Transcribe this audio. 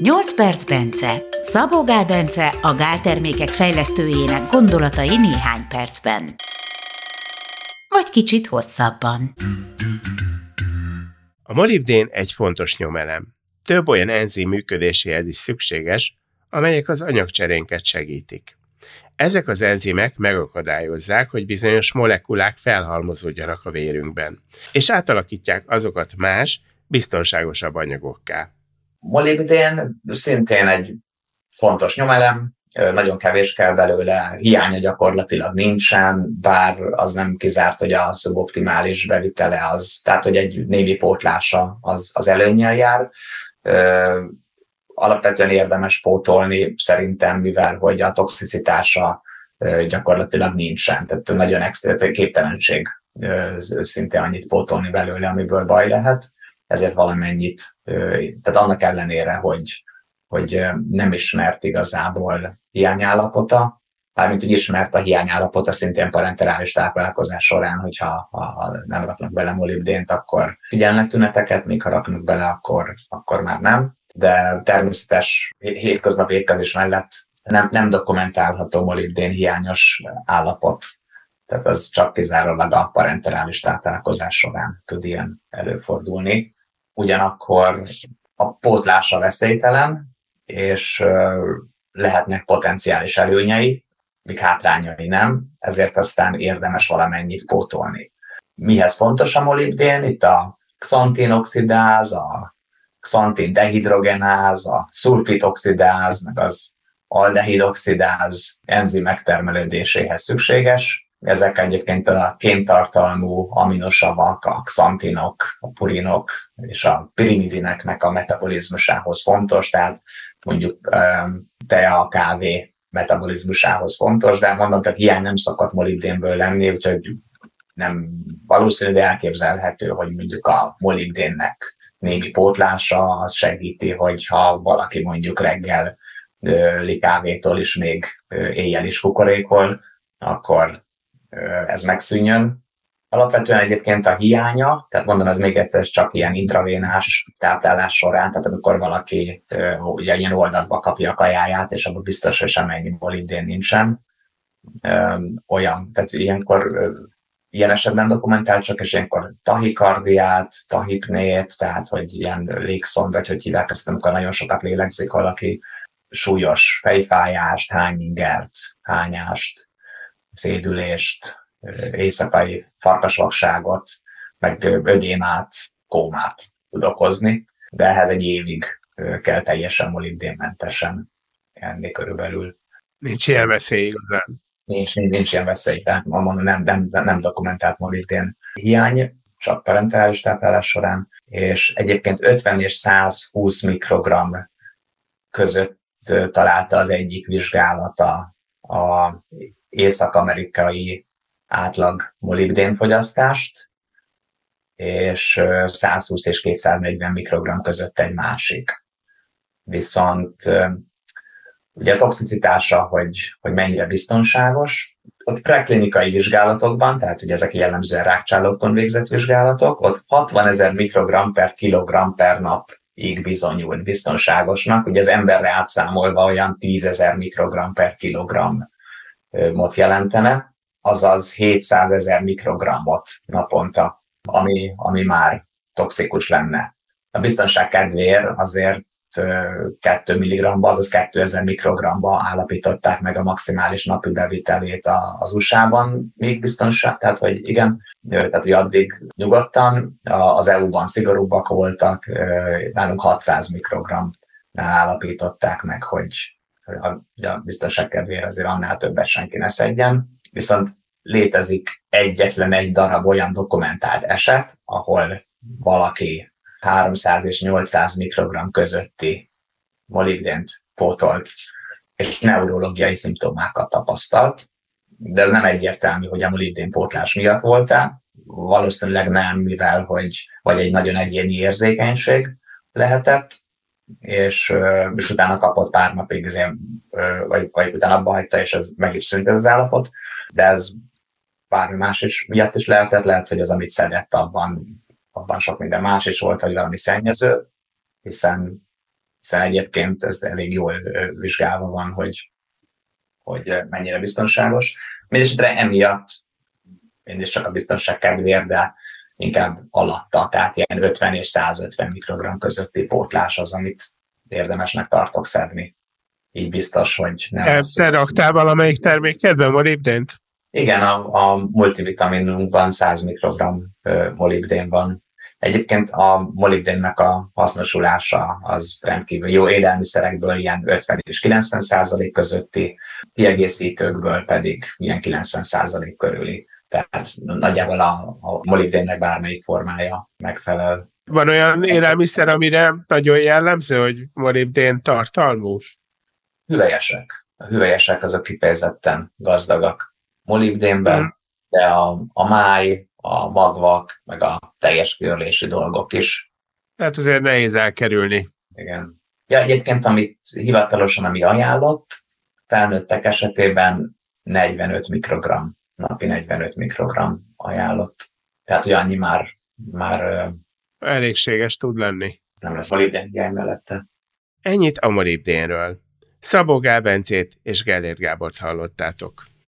8 perc Bence. Szabó Gál Bence a gáltermékek fejlesztőjének gondolatai néhány percben. Vagy kicsit hosszabban. A molibdén egy fontos nyomelem. Több olyan enzim működéséhez is szükséges, amelyek az anyagcserénket segítik. Ezek az enzimek megakadályozzák, hogy bizonyos molekulák felhalmozódjanak a vérünkben, és átalakítják azokat más, biztonságosabb anyagokká. Molibdén szintén egy fontos nyomelem, nagyon kevés kell belőle, hiánya gyakorlatilag nincsen, bár az nem kizárt, hogy a szuboptimális bevitele az, tehát hogy egy némi pótlása az, az előnyel jár. Alapvetően érdemes pótolni szerintem, mivel hogy a toxicitása gyakorlatilag nincsen, tehát nagyon extra képtelenség szinte annyit pótolni belőle, amiből baj lehet ezért valamennyit, tehát annak ellenére, hogy, hogy nem ismert igazából hiányállapota, mármint hogy ismert a hiányállapota szintén parenterális táplálkozás során, hogyha ha nem raknak bele molibdént, akkor figyelnek tüneteket, míg ha raknak bele, akkor, akkor már nem. De természetes hétköznapi étkezés mellett nem, nem dokumentálható molibdén hiányos állapot. Tehát az csak kizárólag a parenterális táplálkozás során tud ilyen előfordulni ugyanakkor a pótlása veszélytelen, és lehetnek potenciális előnyei, míg hátrányai nem, ezért aztán érdemes valamennyit pótolni. Mihez fontos a molibdén? Itt a xantinoxidáz, a xantin dehidrogenáz, a szulpitoxidáz, meg az aldehidoxidáz enzimek termelődéséhez szükséges, ezek egyébként a kéntartalmú aminosavak, a xantinok, a purinok és a pirimidineknek a metabolizmusához fontos, tehát mondjuk tea, kávé metabolizmusához fontos, de mondom, tehát hiány nem szokott molibdénből lenni, úgyhogy nem valószínű, de elképzelhető, hogy mondjuk a molibdénnek némi pótlása az segíti, hogyha valaki mondjuk reggel likávétól is még éjjel is kukorékol, akkor ez megszűnjön. Alapvetően egyébként a hiánya, tehát mondom, ez még egyszer csak ilyen intravénás táplálás során, tehát amikor valaki ugye ilyen oldatba kapja a kajáját, és abban biztos, hogy semmennyi molibdén nincsen, olyan, tehát ilyenkor ilyen esetben dokumentált csak, és ilyenkor tahikardiát, tahipnét, tehát hogy ilyen légszond, vagy hogy hívják ezt, amikor nagyon sokat lélegzik valaki, súlyos fejfájást, hányingert, hányást, szédülést, éjszakai farkasvakságot, meg ödémát, kómát tud okozni, de ehhez egy évig kell teljesen molibdénmentesen enni körülbelül. Nincs ilyen veszély igazán. Nincs, nincs, nincs ilyen veszély, tehát mondom, nem, nem, nem dokumentált molibdén hiány, csak parentális táplálás során, és egyébként 50 és 120 mikrogram között találta az egyik vizsgálata a észak-amerikai átlag molibdén fogyasztást, és 120 és 240 mikrogram között egy másik. Viszont ugye a toxicitása, hogy, hogy mennyire biztonságos, ott preklinikai vizsgálatokban, tehát ugye ezek jellemzően rákcsálókon végzett vizsgálatok, ott 60 ezer mikrogram per kilogram per nap így bizonyult biztonságosnak, ugye az emberre átszámolva olyan 10 ezer mikrogram per kilogram mot jelentene, azaz 700 ezer mikrogrammot naponta, ami, ami már toxikus lenne. A biztonság kedvéért azért 2 mg-ba, azaz 2000 mikrogramba állapították meg a maximális napi bevitelét az USA-ban még biztonság, tehát hogy igen, tehát hogy addig nyugodtan, az EU-ban szigorúbbak voltak, nálunk 600 mikrogram állapították meg, hogy a, a biztonság kedvéért azért annál többet senki ne szedjen. Viszont létezik egyetlen egy darab olyan dokumentált eset, ahol valaki 300 és 800 mikrogram közötti molibdént pótolt, és neurológiai szimptomákat tapasztalt, de ez nem egyértelmű, hogy a molibdén pótlás miatt volt-e, valószínűleg nem, mivel hogy vagy egy nagyon egyéni érzékenység lehetett, és, és utána kapott pár napig, azért, vagy, vagy utána abba hagyta, és ez meg is szűnt az állapot, de ez bármi más is miatt is lehetett, lehet, hogy az, amit szedett, abban, abban sok minden más is volt, vagy valami szennyező, hiszen hiszen egyébként ez elég jól vizsgálva van, hogy, hogy mennyire biztonságos. Mindenesetre emiatt én is csak a biztonság kedvéért, de inkább alatta, tehát ilyen 50 és 150 mikrogram közötti pótlás az, amit érdemesnek tartok szedni. Így biztos, hogy nem. Te raktál valamelyik termékedben molibdént? Igen, a, a multivitaminunkban 100 mikrogram molibdén van. Egyébként a molibdénnek a hasznosulása az rendkívül jó élelmiszerekből ilyen 50 és 90 százalék közötti, kiegészítőkből pedig ilyen 90 százalék körüli. Tehát nagyjából a, a molibdénnek bármelyik formája megfelel. Van olyan élelmiszer, amire nagyon jellemző, hogy molibdén tartalmú? Hüvelyesek. A hüvelyesek azok kifejezetten gazdagak molibdénben, hmm. de a, a máj, a magvak, meg a teljes körlési dolgok is. Hát azért nehéz elkerülni. Igen. Ja, egyébként, amit hivatalosan ami ajánlott, felnőttek esetében 45 mikrogram, napi 45 mikrogram ajánlott. Tehát, hogy annyi már, már elégséges tud lenni. Nem lesz molibdén mellette. Ennyit a molibdénről. Szabó Gál Bencét és Gellért Gábort hallottátok.